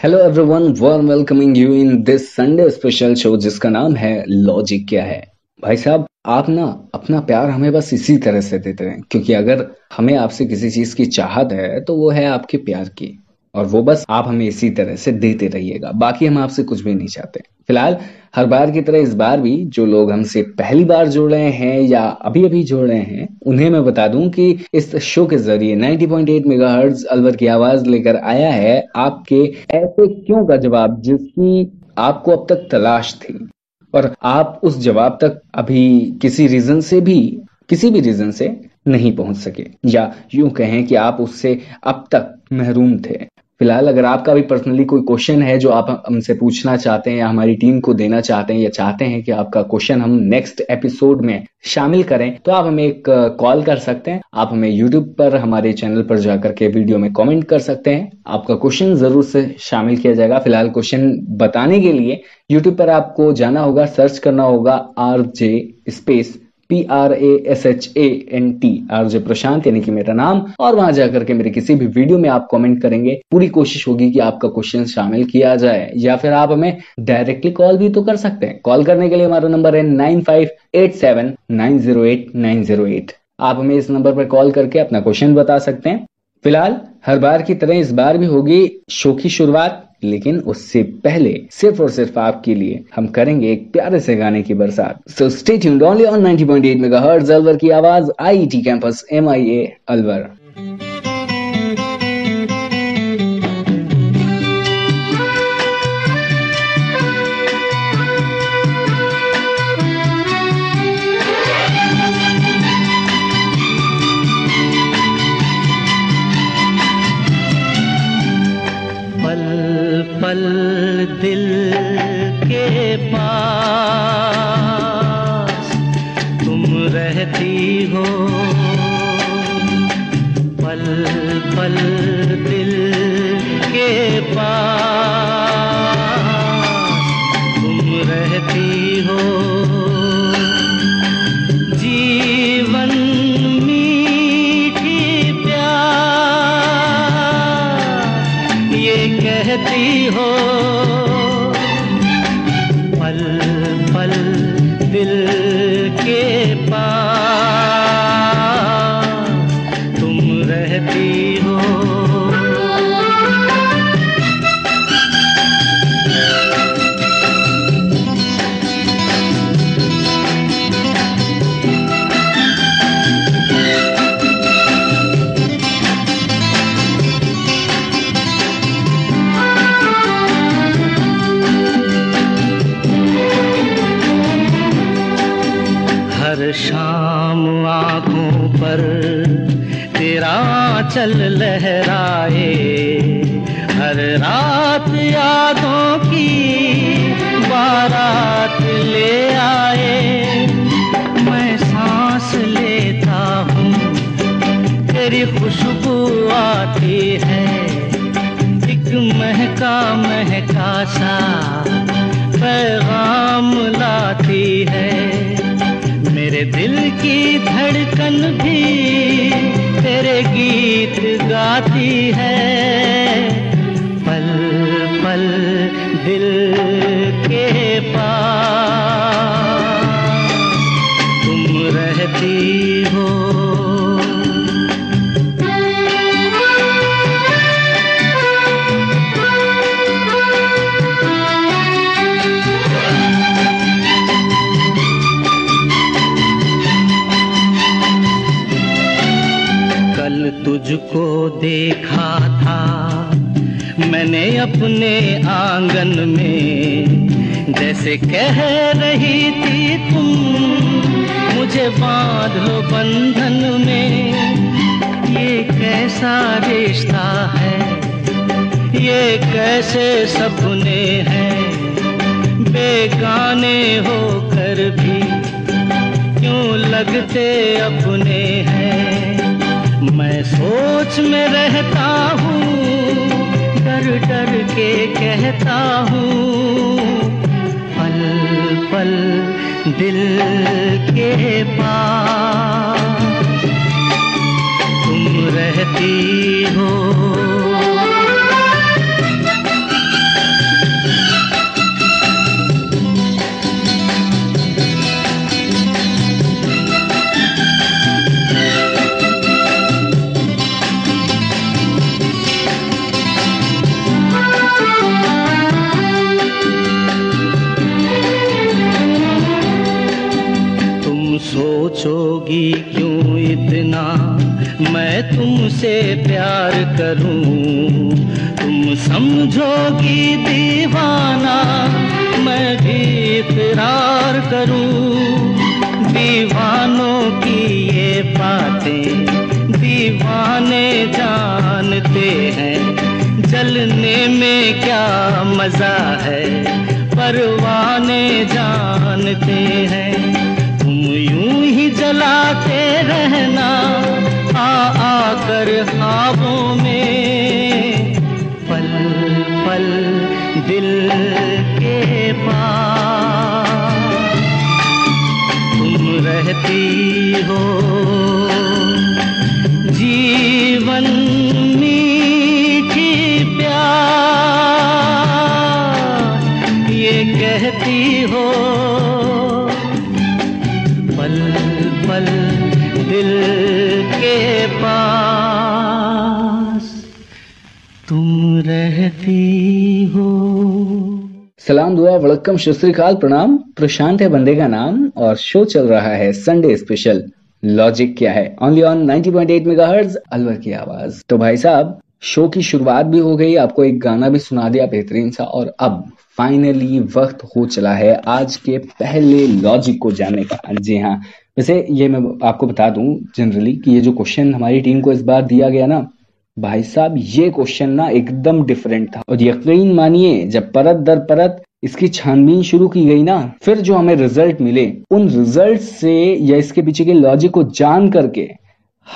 Hello everyone one welcoming you in this Sunday special show जिसका नाम है logic क्या है? भाई साहब, आप ना अपना प्यार हमें बस इसी तरह से देते हैं क्योंकि अगर हमें आपसे किसी चीज़ की चाहत है तो वो है आपके प्यार की। और वो बस आप हमें इसी तरह से देते रहिएगा। बाकी हम आपसे कुछ भी नहीं चाहते। फ़िलहाल, हर बार की तरह इस बार भी जो लोग हमसे पहली बार जुड़ रहे हैं या अभी अभी जुड़ रहे हैं, उन्हें मैं बता दूँ कि इस शो के ज़रिए 90.8 मेगाहर्ट्ज अलवर की आवाज़ लेकर आया है आपके ऐसे क्यों का जवाब जिसकी आपको अब तक तलाश थी। और आप उस जवाब तक अभी किसी रीजन से भी, किसी भी रीजन से नहीं पहुँच सके। या यूँ कहें कि आप उससे अब तक महरूम थे। फ़िलहाल अगर आपका भी पर्सनली कोई क्वेश्चन है जो आप हमसे पूछना चाहते हैं या हमारी टीम को देना चाहते हैं या चाहते हैं कि आपका क्वेश्चन हम नेक्स्ट एपिसोड में शामिल करें तो आप हमें एक कॉल कर सकते हैं। आप हमें यूट्यूब पर, हमारे चैनल पर जाकर के वीडियो में कमेंट कर सकते हैं। आपका क्वेश्चन ज़रूर से शामिल किया जाएगा। फ़िलहाल क्वेश्चन बताने के लिए यूट्यूब पर आपको जाना होगा सर्च करना होगा R J space P R A S H A N T R J Prashant, यानी कि मेरा नाम। और वहाँ जाकर के मेरे किसी भी वीडियो में आप कमेंट करेंगे, पूरी कोशिश होगी कि आपका क्वेश्चन शामिल किया जाए। या फिर आप हमें डायरेक्टली कॉल भी तो कर सकते हैं। कॉल करने के लिए हमारा नंबर है nine five eight seven nine zero eight nine zero eight आप हमें इस नंबर पर कॉल करके अपना क्वेश्चन बता सकते हैं। फ़िलहाल, हर बार की तरह इस बार भी होगी शो की शुरुआत। लेकिन उससे पहले सिर्फ़ और सिर्फ़ आपके लिए हम करेंगे एक प्यारे से गाने की बरसात। So stay tuned only on 90.8 megahertz Alwar की आवाज़ आईटी कैंपस एमआईए अलवर। दिल के पास है। देखा था। मैंने अपने आँगन में जैसे कह रही थी तुम, मुझे बाँध लो बंधन में। ये कैसा रिश्ता है? ये कैसे सपने हैं? बेगाने होकर भी क्यों लगते अपने हैं? मैं सोच में रहता हूँ, डर डर के कहता हूँ, पल पल दिल के पास। तुम रहती हो समझोगी क्यों इतना? मैं तुमसे प्यार करूँ। तुम समझोगी दीवाना, मैं भी इकरार करूँ। दीवानों की ये बातें दीवाने जानते हैं। जलने में क्या मज़ा है? परवाने जानते ही। जलाते रहना आ आकर खाबों में। पल पल दिल के पास। तुम रहती हो रहती हो। सलाम दुआ वड़कम श्रीकाल प्रणाम। प्रशांत है बंदे का नाम और शो चल रहा है संडे स्पेशल लॉजिक क्या है? ओनली ऑन 90.8 मेगाहर्ट्ज अलवर की आवाज़। तो भाई साहब, शो की शुरुआत भी हो गई, आपको एक गाना भी सुना दिया बेहतरीन सा और अब फाइनली वक्त हो चला है आज के पहले लॉजिक को जानने का। जी हाँ वैसे ये मैं आपको बता दूँ जनरली कि ये जो क्वेश्चन हमारी टीम को इस बार दिया गया ना भाई साहब, ये क्वेश्चन ना एकदम डिफरेंट था। और यकीन मानिए, जब परत दर परत इसकी छानबीन शुरू की गई ना, फिर जो हमें रिज़ल्ट मिले, उन रिज़ल्ट से या इसके पीछे के लॉजिक को जान करके,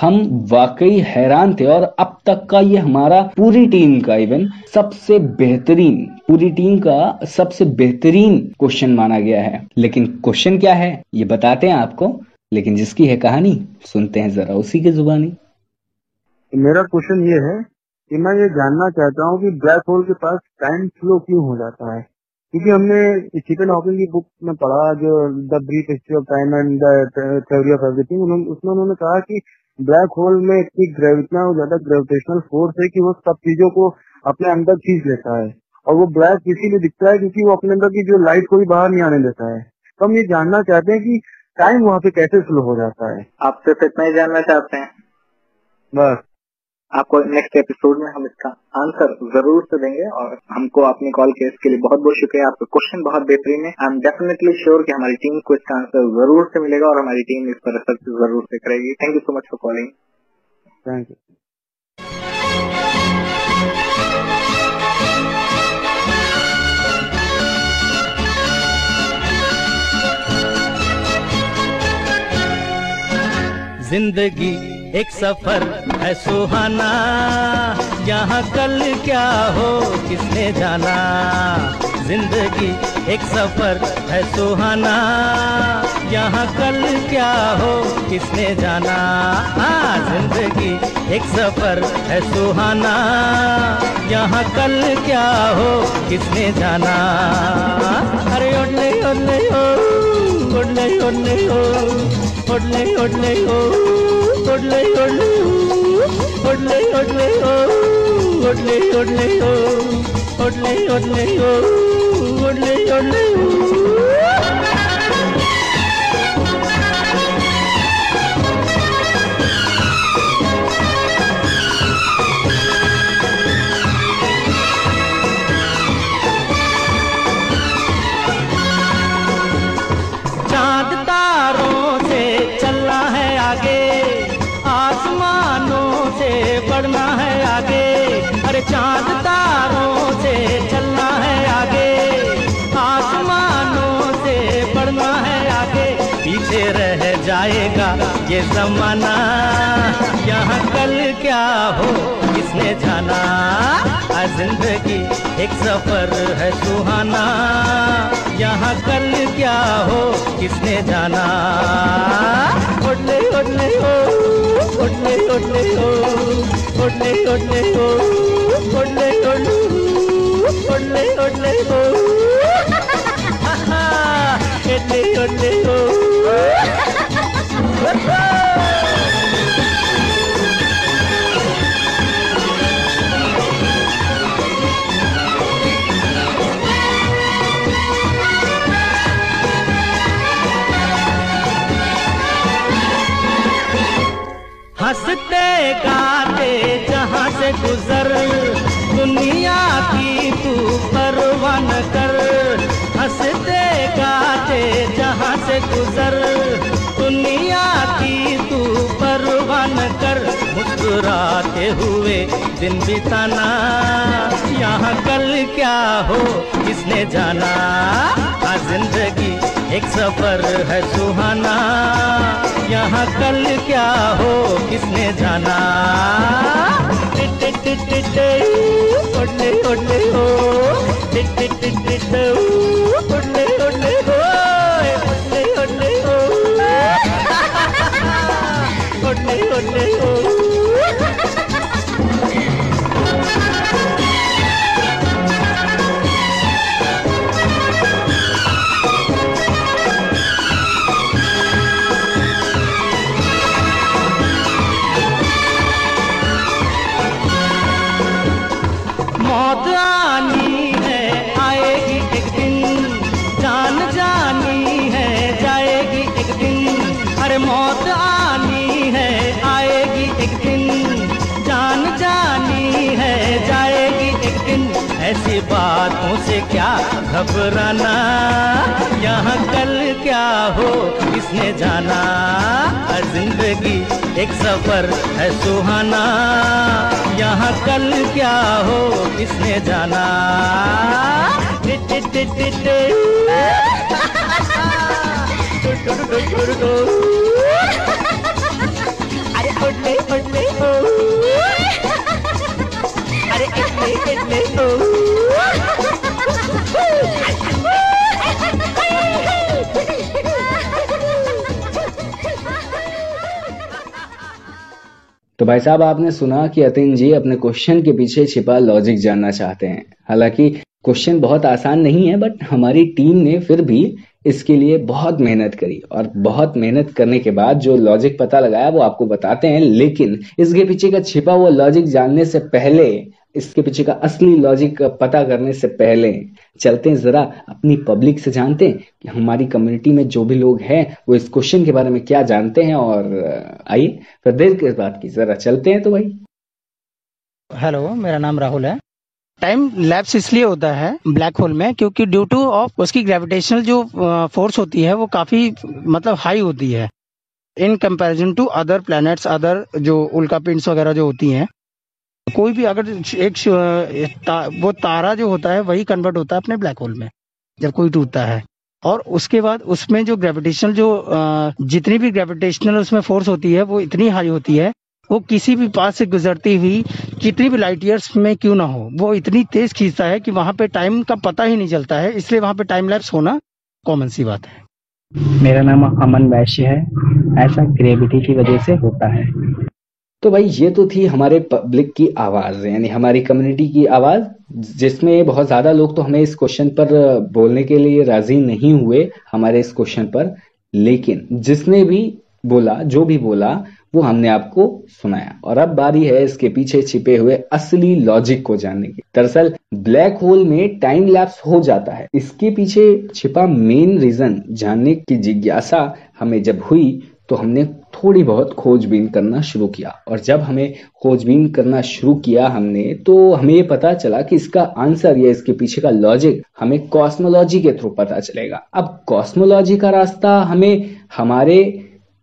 हम वाकई हैरान थे। और अब तक का ये हमारा पूरी टीम का इवन सबसे बेहतरीन, पूरी टीम का सबसे बेहतरीन क्वेश्चन माना गया है। लेकिन क्वेश्चन क्या है, ये बताते हैं आपको। लेकिन जिसकी है कहानी, सुनते हैं जरा उसी की जुबानी। मेरा क्वेश्चन ये है कि मैं ये जानना चाहता हूँ कि ब्लैक होल के पास टाइम फ्लो क्यों हो जाता है? क्योंकि हमने स्टीफन हॉकिंग की बुक में पढ़ा जो the brief history of time and theory of everything उसमें उन्होंने कहा कि ब्लैक होल में इतनी इतना ज़्यादा ग्रेविटेशनल फोर्स है कि वो सब चीज़ों को अपने अंदर खींच लेता है। और वो ब्लैक इसीलिए दिखता है क्योंकि वो अपने अंदर की जो लाइट को भी बाहर नहीं आने देता है। तो हम ये जानना चाहते हैं कि टाइम वहाँ पे कैसे स्लो हो जाता है? आप सिर्फ़ इतना ही जानना चाहते हैं? बस। आपको नेक्स्ट एपिसोड में हम इसका आंसर ज़रूर से देंगे और हमको अपनी कॉल के इसके लिए बहुत बहुत शुक्रिया। आपका क्वेश्चन बहुत बेहतरीन है। आई एम डेफिनेटली श्योर कि हमारी टीम को इसका आंसर ज़रूर से मिलेगा और हमारी टीम इस पर रिसर्च ज़रूर से करेगी। Thank you so much for calling thank you ज़िंदगी एक सफ़र है सुहाना, यहाँ कल क्या हो, किसने जाना? ज़िंदगी एक सफ़र है सुहाना, यहाँ कल क्या हो, किसने जाना? हाँ ज़िंदगी एक सफ़र है सुहाना, यहाँ कल क्या हो, किसने जाना? अरे ओडले ओडले ओ ओडले ओडले ओ ओडले ओडले ओ। ओडले ओडले ओडले ओडले ओ ओडले ओडले ओ ओडले ओडले ओ ओडले ओडले चाँद जमाना। यहाँ कल क्या हो, किसने जाना? ज़िंदगी एक सफ़र है सुहाना। यहाँ कल क्या हो, किसने जाना? ओडले ओडले ओ ओडले ओडले ओ ओडले ओडले ओ ओडले ओडले ओडले ओडले ओ। ओडले ओडले ओ। हँसते गाते जहाँ से गुजर, दुनिया की तू परवान कर। हँसते गाते जहाँ से गुजर परवान कर मुस्कुराते हुए दिन बिताना। यहाँ कल क्या हो, किसने जाना? आ ज़िंदगी एक सफ़र है सुहाना। यहाँ कल क्या हो, किसने जाना? हो टिट ओडले घबराना यहाँ कल क्या हो किसने जाना? हर ज़िंदगी एक सफ़र है सुहाना यहाँ कल क्या हो किसने जाना? Tit tit tit tit. तो भाई साहब, आपने सुना कि अतिन जी अपने क्वेश्चन के पीछे छिपा लॉजिक जानना चाहते हैं। हालाँकि क्वेश्चन बहुत आसान नहीं है बट हमारी टीम ने फिर भी इसके लिए बहुत मेहनत करी और बहुत मेहनत करने के बाद जो लॉजिक पता लगाया वो आपको बताते हैं। लेकिन इसके पीछे का छिपा हुआ लॉजिक जानने से पहले इसके पीछे का असली लॉजिक पता करने से पहले चलते हैं जरा अपनी पब्लिक से जानते हैं कि हमारी कम्युनिटी में जो भी लोग हैं, वो इस क्वेश्चन के बारे में क्या जानते हैं और आइए, फिर देर किस बात की जरा चलते हैं तो भाई। हेलो मेरा नाम राहुल है। टाइम लैप्स इसलिए होता है ब्लैक होल में क्योंकि ड्यू टू ऑफ़ उसकी ग्रेविटेशनल जो फोर्स होती है, वो काफ़ी मतलब हाई होती है। In comparison to other planets other जो उल्का पिंड्स वगैरह जो होती हैं कोई भी अगर एक ता, वो तारा जो होता है वही कन्वर्ट होता है अपने ब्लैक होल में जब कोई टूटता है। और उसके बाद उसमें जो ग्रेविटेशनल जो जितनी भी ग्रेविटेशनल उसमें फोर्स होती है वो इतनी हाई होती है वो किसी भी पास से गुजरती हुई कितनी भी लाइट ईयर्स में क्यों ना हो वो इतनी तेज खींचता है कि वहाँ पे टाइम का पता ही नहीं चलता है इसलिए वहाँ पे टाइम लैप्स होना कॉमन सी बात है। मेरा नाम अमन वैश्य है ऐसा ग्रेविटी की वजह से होता है। तो भाई, ये तो थी हमारे पब्लिक की आवाज़, यानी हमारी कम्युनिटी की आवाज़, जिसमें बहुत ज़्यादा लोग तो हमें इस क्वेश्चन पर बोलने के लिए राज़ी नहीं हुए हमारे इस क्वेश्चन पर। लेकिन जिसने भी बोला, जो भी बोला, वो हमने आपको सुनाया। और अब बारी है इसके पीछे छिपे हुए असली लॉजिक को जानने की। दरअसल ब्लैक होल में टाइम लैप्स हो जाता है। इसके पीछे छिपा मेन रीजन जानने की जिज्ञासा हमें जब हुई तो हमने थोड़ी बहुत खोजबीन करना शुरू किया। और जब हमें खोजबीन करना शुरू किया हमने तो हमें ये पता चला कि इसका आंसर या इसके पीछे का लॉजिक हमें कॉस्मोलॉजी के थ्रू पता चलेगा। अब कॉस्मोलॉजी का रास्ता हमें हमारे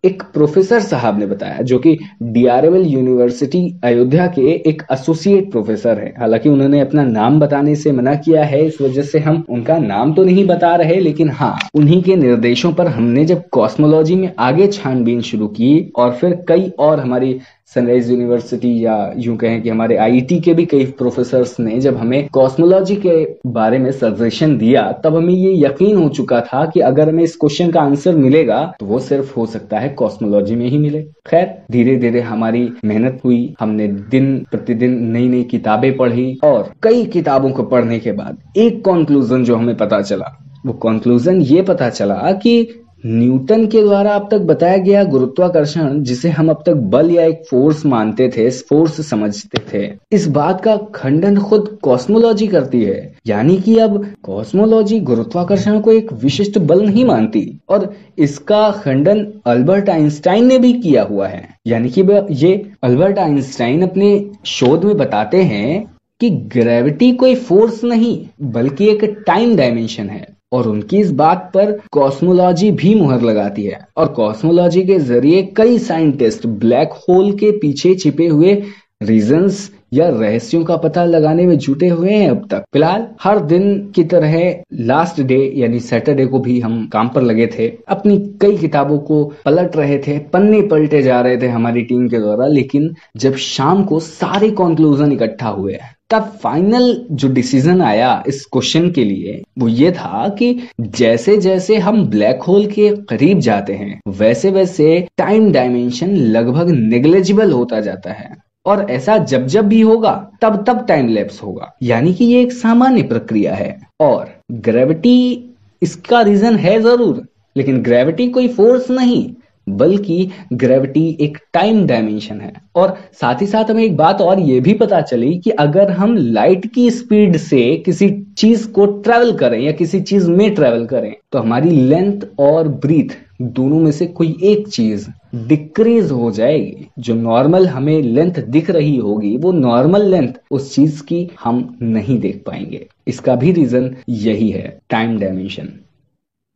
एक प्रोफेसर साहब ने बताया, जो कि डीआरएमएल यूनिवर्सिटी अयोध्या के एक एसोसिएट प्रोफेसर हैं। हालाँकि उन्होंने अपना नाम बताने से मना किया है, इस वजह से हम उनका नाम तो नहीं बता रहे, लेकिन हाँ उन्हीं के निर्देशों पर हमने जब कॉस्मोलॉजी में आगे छानबीन शुरू की, और फिर कई और हमारी सनराइज यूनिवर्सिटी या यूँ कहें कि हमारे आईटी के भी कई प्रोफेसर्स ने जब हमें कॉस्मोलॉजी के बारे में सजेशन दिया, तब हमें ये यकीन हो चुका था कि अगर हमें इस क्वेश्चन का आंसर मिलेगा तो वो सिर्फ़ हो सकता है कॉस्मोलॉजी में ही मिले। खैर धीरे धीरे हमारी मेहनत हुई, हमने दिन प्रतिदिन नई नई किताबें पढ़ी और कई किताबों को पढ़ने के बाद एक कॉन्क्लूजन जो हमें पता चला, वो कंक्लूजन ये पता चला कि न्यूटन के द्वारा अब तक बताया गया गुरुत्वाकर्षण, जिसे हम अब तक बल या एक फोर्स मानते थे फोर्स समझते थे, इस बात का खंडन खुद कॉस्मोलॉजी करती है। यानी कि अब कॉस्मोलॉजी गुरुत्वाकर्षण को एक विशिष्ट बल नहीं मानती, और इसका खंडन अल्बर्ट आइंस्टाइन ने भी किया हुआ है। यानी कि ये अल्बर्ट आइंस्टाइन अपने शोध में बताते हैं कि ग्रेविटी कोई फोर्स नहीं, बल्कि एक टाइम डायमेंशन है। और उनकी इस बात पर कॉस्मोलॉजी भी मुहर लगाती है। और कॉस्मोलॉजी के ज़रिए कई साइंटिस्ट ब्लैक होल के पीछे छिपे हुए रीजंस या रहस्यों का पता लगाने में जुटे हुए हैं अब तक। फ़िलहाल, हर दिन की तरह लास्ट डे यानी सैटरडे को भी हम काम पर लगे थे। अपनी कई किताबों को पलट रहे थे, पन्ने पलटे जा रहे थे हमारी टीम के द्वारा, लेकिन जब शाम को सारे कॉन्क्लूजन इकट्ठा हुए तब फाइनल जो डिसीज़न आया इस क्वेश्चन के लिए, वो ये था कि जैसे जैसे हम ब्लैक होल के करीब जाते हैं वैसे वैसे टाइम डायमेंशन लगभग नेग्लेजिबल होता जाता है। और ऐसा जब जब भी होगा, तब तब टाइम लैप्स होगा। यानी कि ये एक सामान्य प्रक्रिया है। और ग्रेविटी इसका रीजन है ज़रूर, लेकिन ग्रेविटी कोई फोर्स नहीं। बल्कि ग्रेविटी एक टाइम डायमेंशन है। और साथ ही साथ हमें एक बात और ये भी पता चली कि अगर हम लाइट की स्पीड से किसी चीज़ को ट्रेवल करें या किसी चीज़ में ट्रेवल करें तो हमारी लेंथ और ब्रीथ दोनों में से कोई एक चीज़ डिक्रीज हो जाएगी। जो नॉर्मल हमें लेंथ दिख रही होगी, वो नॉर्मल लेंथ उस चीज़ की हम नहीं देख पाएँगे। इसका भी रीजन यही है टाइम डायमेंशन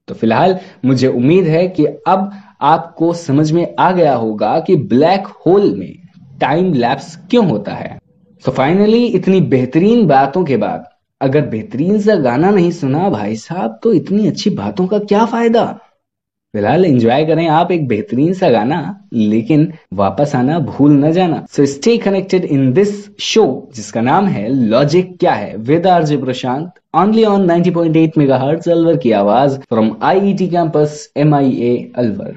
तो फ़िलहाल मुझे उम्मीद है कि अब आपको समझ में आ गया होगा कि ब्लैक होल में टाइम लैप्स क्यों होता है। तो फाइनली इतनी बेहतरीन बातों के बाद, अगर बेहतरीन सा गाना नहीं सुना भाई साहब तो इतनी अच्छी बातों का क्या फ़ायदा? फ़िलहाल एंजॉय करें आप एक बेहतरीन सा गाना, लेकिन वापस आना भूल न जाना। So stay connected in this show जिसका नाम है लॉजिक क्या है? With RJ Prashant only on 90.8 megahertz Alwar की आवाज़ from IET campus MIA Alwar.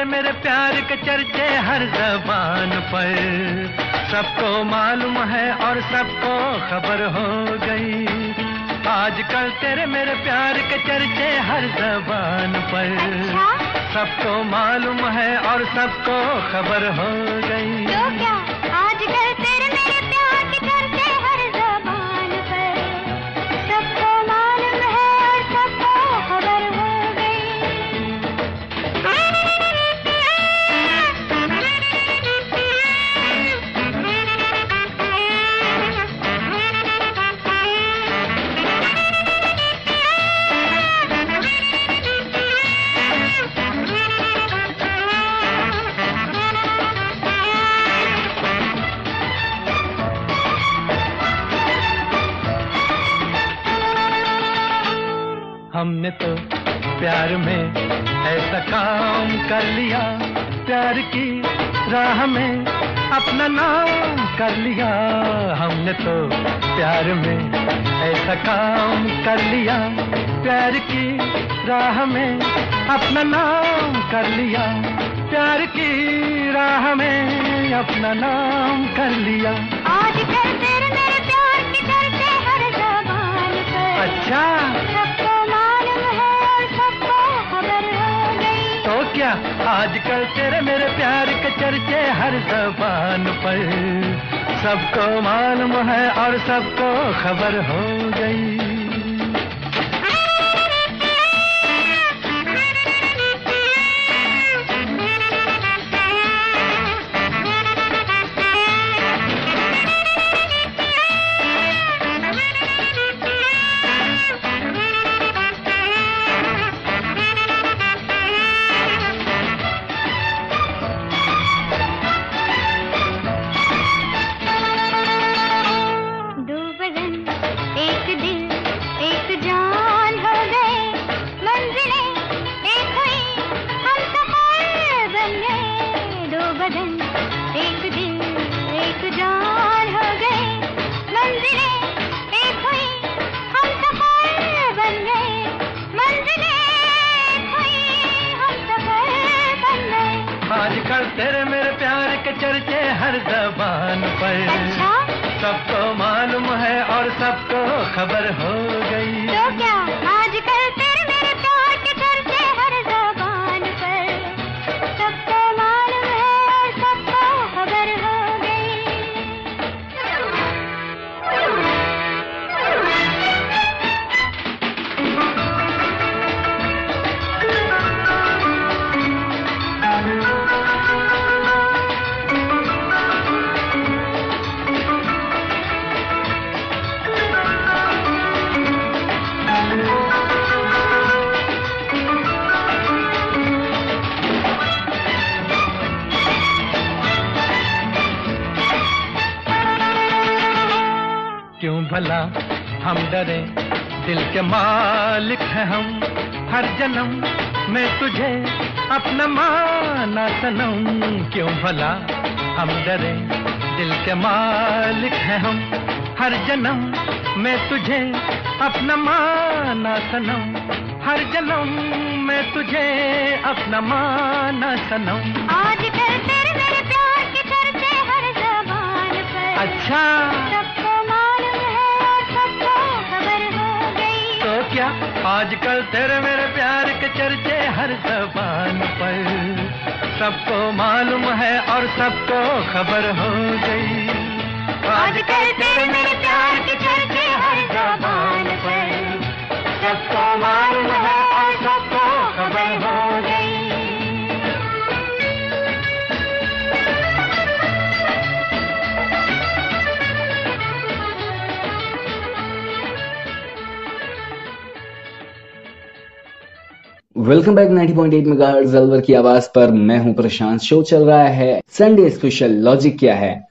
आजकल मेरे प्यार के चर्चे हर जबान पर। सबको मालूम है और सबको खबर हो गई। आजकल तेरे मेरे प्यार के चर्चे हर जबान पर। सबको मालूम है और सबको खबर हो गई। कर लिया हमने तो प्यार में। ऐसा काम कर लिया प्यार की राह में। अपना नाम कर लिया प्यार की राह में। अपना नाम कर लिया। आजकल तेरे मेरे प्यार के हर जबान पर। अच्छा। क्या? आजकल तेरे मेरे प्यार के चर्चे हर जबान पर। सबको मालूम है और सबको खबर हो गई। पर। अच्छा। सबको मालूम है और सबको खबर हो। क्यों भला? हम डरे दिल के मालिक हैं हम। हर जन्म में तुझे अपना माना सनम। क्यों भला? हम डरे दिल के मालिक हैं हम। हर जन्म में तुझे अपना माना सनम। हर जन्म में तुझे अपना माना सनम। आजकल तेरे मेरे प्यार के चर्चे हर जबान पर। अच्छा। क्या? आजकल तेरे मेरे प्यार के चर्चे हर जबान पर। सबको मालूम है और सबको खबर हो गई। आजकल तेरे मेरे प्यार के चर्चे हर जबान पर। सबको मालूम है और सबको वेलकम बैक 90.8 मेगाहर्ट्ज अलवर की आवाज़ पर मैं हूँ प्रशांत। शो चल रहा है। संडे स्पेशल लॉजिक क्या है?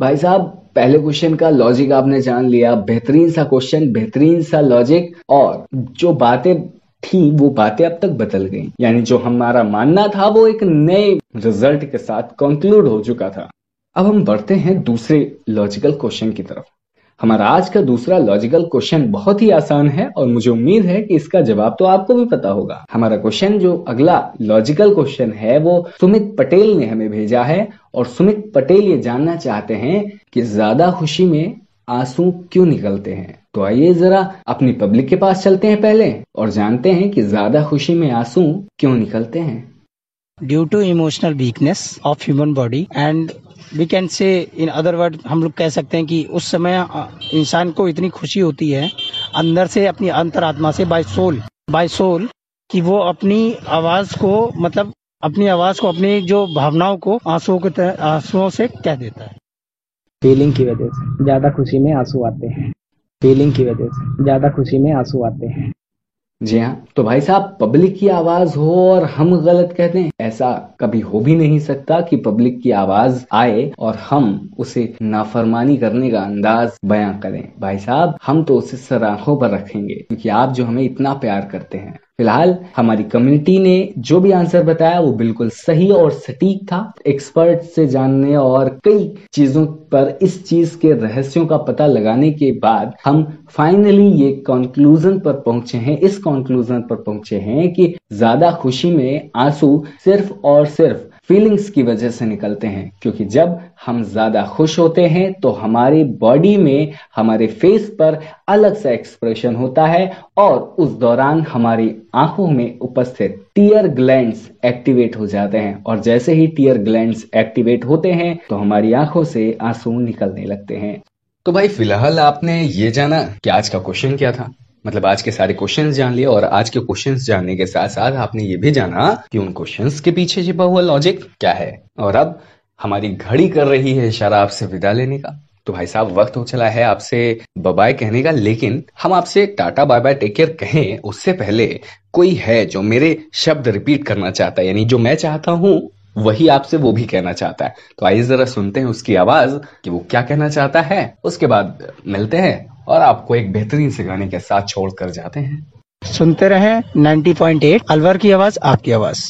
भाई साहब, पहले क्वेश्चन का लॉजिक आपने जान लिया। बेहतरीन सा क्वेश्चन बेहतरीन सा लॉजिक और जो बातें थी, वो बातें अब तक बदल गई। यानी जो हमारा मानना था, वो एक नए रिज़ल्ट के साथ कंक्लूड हो चुका था। अब हम बढ़ते हैं दूसरे लॉजिकल क्वेश्चन की तरफ़। हमारा आज का दूसरा लॉजिकल क्वेश्चन बहुत ही आसान है और मुझे उम्मीद है कि इसका जवाब तो आपको भी पता होगा। हमारा क्वेश्चन जो अगला लॉजिकल क्वेश्चन है, वो सुमित पटेल ने हमें भेजा है और सुमित पटेल ये जानना चाहते हैं कि ज़्यादा खुशी में आँसू क्यों निकलते हैं। तो आइए जरा अपनी पब्लिक के पास चलते हैं पहले और जानते हैं कि ज़्यादा खुशी में आँसू क्यों निकलते हैं। Due to emotional weakness of human body and we can say in other word हम लोग कह सकते हैं कि उस समय इंसान को इतनी खुशी होती है, अंदर से अपनी अंतरात्मा से बाय सोल बाय सोल कि वो अपनी आवाज़ को मतलब अपनी आवाज़ को, अपनी जो भावनाओं को आंसुओं के आंसुओं से कह देता है। फीलिंग की वजह से ज़्यादा खुशी में आँसू आते हैं। फीलिंग की वजह से ज़्यादा खुशी में आँसू आते हैं। जी हाँ तो भाई साहब पब्लिक की आवाज़ हो और हम गलत कहते हैं, ऐसा कभी हो भी नहीं सकता कि पब्लिक की आवाज़ आए और हम उसे नाफरमानी करने का अंदाज बयां करें। भाई साहब, हम तो उसे सराखों पर रखेंगे, क्योंकि आप जो हमें इतना प्यार करते हैं। फ़िलहाल, हमारी कम्युनिटी ने जो भी आंसर बताया, वो बिल्कुल सही और सटीक था। एक्सपर्ट से जानने और कई चीज़ों पर इस चीज़ के रहस्यों का पता लगाने के बाद, हम फाइनली ये कंक्लूजन पर पहुँचे हैं। इस कंक्लूजन पर पहुँचे हैं कि ज़्यादा खुशी में आँसू सिर्फ़ और सिर्फ़ फीलिंग्स की वजह से निकलते हैं, क्योंकि जब हम ज़्यादा खुश होते हैं तो हमारी बॉडी में, हमारे फेस पर अलग सा एक्सप्रेशन होता है और उस दौरान हमारी आँखों में उपस्थित टीयर ग्लैंड्स एक्टिवेट हो जाते हैं। और जैसे ही टीयर ग्लैंड्स एक्टिवेट होते हैं तो हमारी आँखों से आँसू निकलने लगते हैं। तो भाई, फ़िलहाल आपने ये जाना कि आज का क्वेश्चन क्या था? मतलब आज के सारे क्वेश्चंस जान लिए और आज के क्वेश्चंस जानने के साथ साथ आपने ये भी जाना कि उन क्वेश्चंस के पीछे छिपा हुआ लॉजिक क्या है। और अब हमारी घड़ी कर रही है इशारा आपसे विदा लेने का। तो भाई साहब, वक्त हो चला है आपसे बाय कहने का, लेकिन हम आपसे tata bye bye take care कहें, उससे पहले कोई है जो मेरे शब्द रिपीट करना चाहता है, यानी जो मैं चाहता हूँ वही आपसे वो भी कहना चाहता है। तो आइए जरा सुनते हैं उसकी आवाज़ कि वो क्या कहना चाहता है। उसके बाद मिलते हैं और आपको एक बेहतरीन से गाने के साथ छोड़ कर जाते हैं। सुनते रहे 90.8 अलवर की आवाज़ आपकी आवाज़।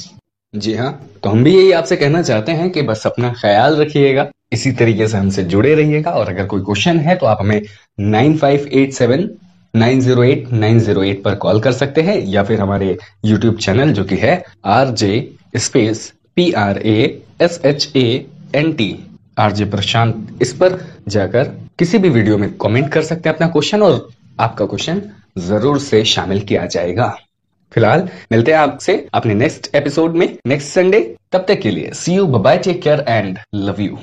जी हाँ तो हम भी यही आपसे कहना चाहते हैं कि बस अपना ख्याल रखिएगा इसी तरीके से हमसे जुड़े रहिएगा और अगर कोई क्वेश्चन है तो आप हमें nine five eight seven nine zero eight nine zero eight पर कॉल कर सकते हैं या फिर हमारे यूट्यूब चैनल जो कि है R J space P R A S H A N T RJ Prashant, इस पर जाकर किसी भी वीडियो में कमेंट कर सकते हैं अपना क्वेश्चन और आपका क्वेश्चन ज़रूर से शामिल किया जाएगा। फ़िलहाल, मिलते हैं आपसे अपने नेक्स्ट एपिसोड में नेक्स्ट संडे तब तक के लिए see you bye take care and love you